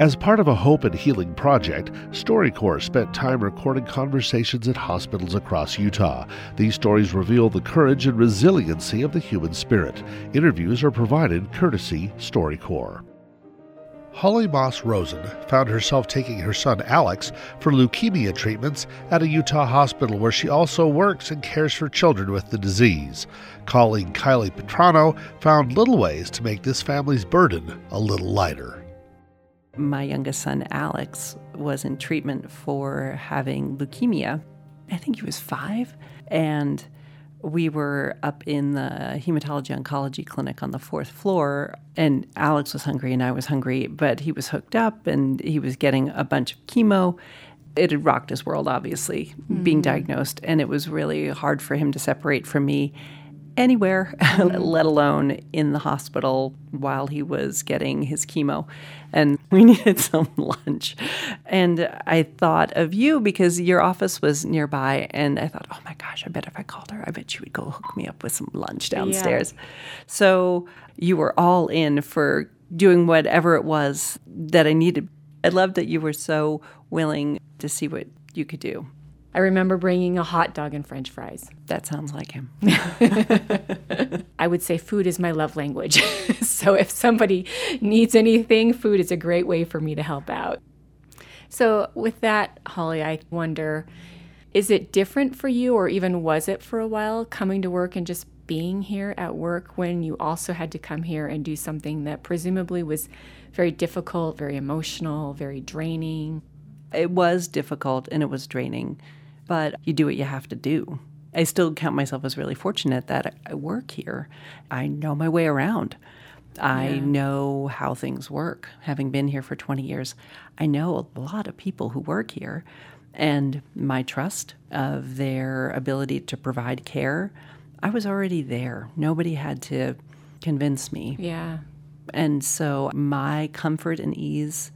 As part of a hope and healing project, StoryCorps spent time recording conversations at hospitals across Utah. These stories reveal the courage and resiliency of the human spirit. Interviews are provided courtesy StoryCorps. Holly Moss Rosen found herself taking her son Alex for leukemia treatments at a Utah hospital where she also works and cares for children with the disease. Colleague Kiley Patáno found little ways to make this family's burden a little lighter my youngest son, Alex, was in treatment for having leukemia. I think he was five. And we were up in the hematology oncology clinic on the fourth floor, and Alex was hungry and I was hungry, but he was hooked up and he was getting a bunch of chemo. It had rocked his world, obviously, mm-hmm. being diagnosed, and it was really hard for him to separate from me anywhere, mm-hmm. let alone in the hospital while he was getting his chemo. And we needed some lunch. And I thought of you because your office was nearby. And I thought, oh my gosh, I bet if I called her, I bet she would go hook me up with some lunch downstairs. Yeah. So you were all in for doing whatever it was that I needed. I loved that you were so willing to see what you could do. I remember bringing a hot dog and french fries. That sounds like him. I would say food is my love language. so if somebody needs anything, food is a great way for me to help out. So, with that, Holly, I wonder is it different for you, or even was it for a while, coming to work and just being here at work when you also had to come here and do something that presumably was very difficult, very emotional, very draining? It was difficult and it was draining but you do what you have to do. I still count myself as really fortunate that I work here. I know my way around. I yeah. know how things work. Having been here for 20 years, I know a lot of people who work here, and my trust of their ability to provide care, I was already there. Nobody had to convince me. Yeah. And so my comfort and ease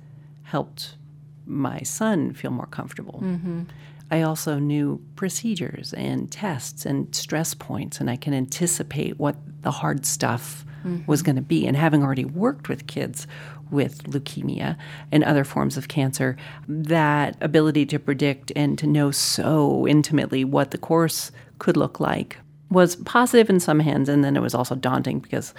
helped my son feel more comfortable. Mm-hmm. I also knew procedures and tests and stress points, and I can anticipate what the hard stuff mm-hmm. was going to be. And having already worked with kids with leukemia and other forms of cancer, that ability to predict and to know so intimately what the course could look like was positive in some hands, and then it was also daunting because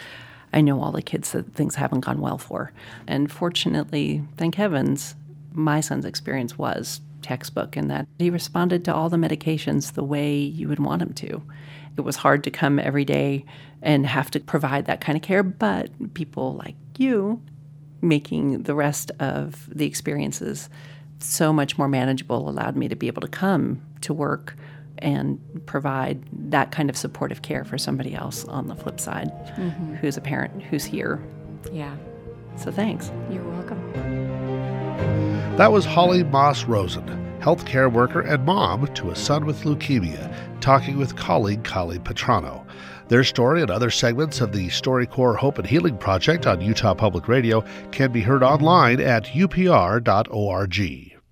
I know all the kids that things haven't gone well for. And fortunately, thank heavens, my son's experience was textbook in that he responded to all the medications the way you would want him to. It was hard to come every day and have to provide that kind of care, but people like you making the rest of the experiences so much more manageable allowed me to be able to come to work and provide that kind of supportive care for somebody else on the flip side mm-hmm. who's a parent who's here. Yeah. So thanks. You're welcome. That was Holly Moss Rosen, healthcare worker and mom to a son with leukemia, talking with colleague Kiley Patáno. Their story and other segments of the StoryCorps Hope and Healing Project on Utah Public Radio can be heard online at upr.org.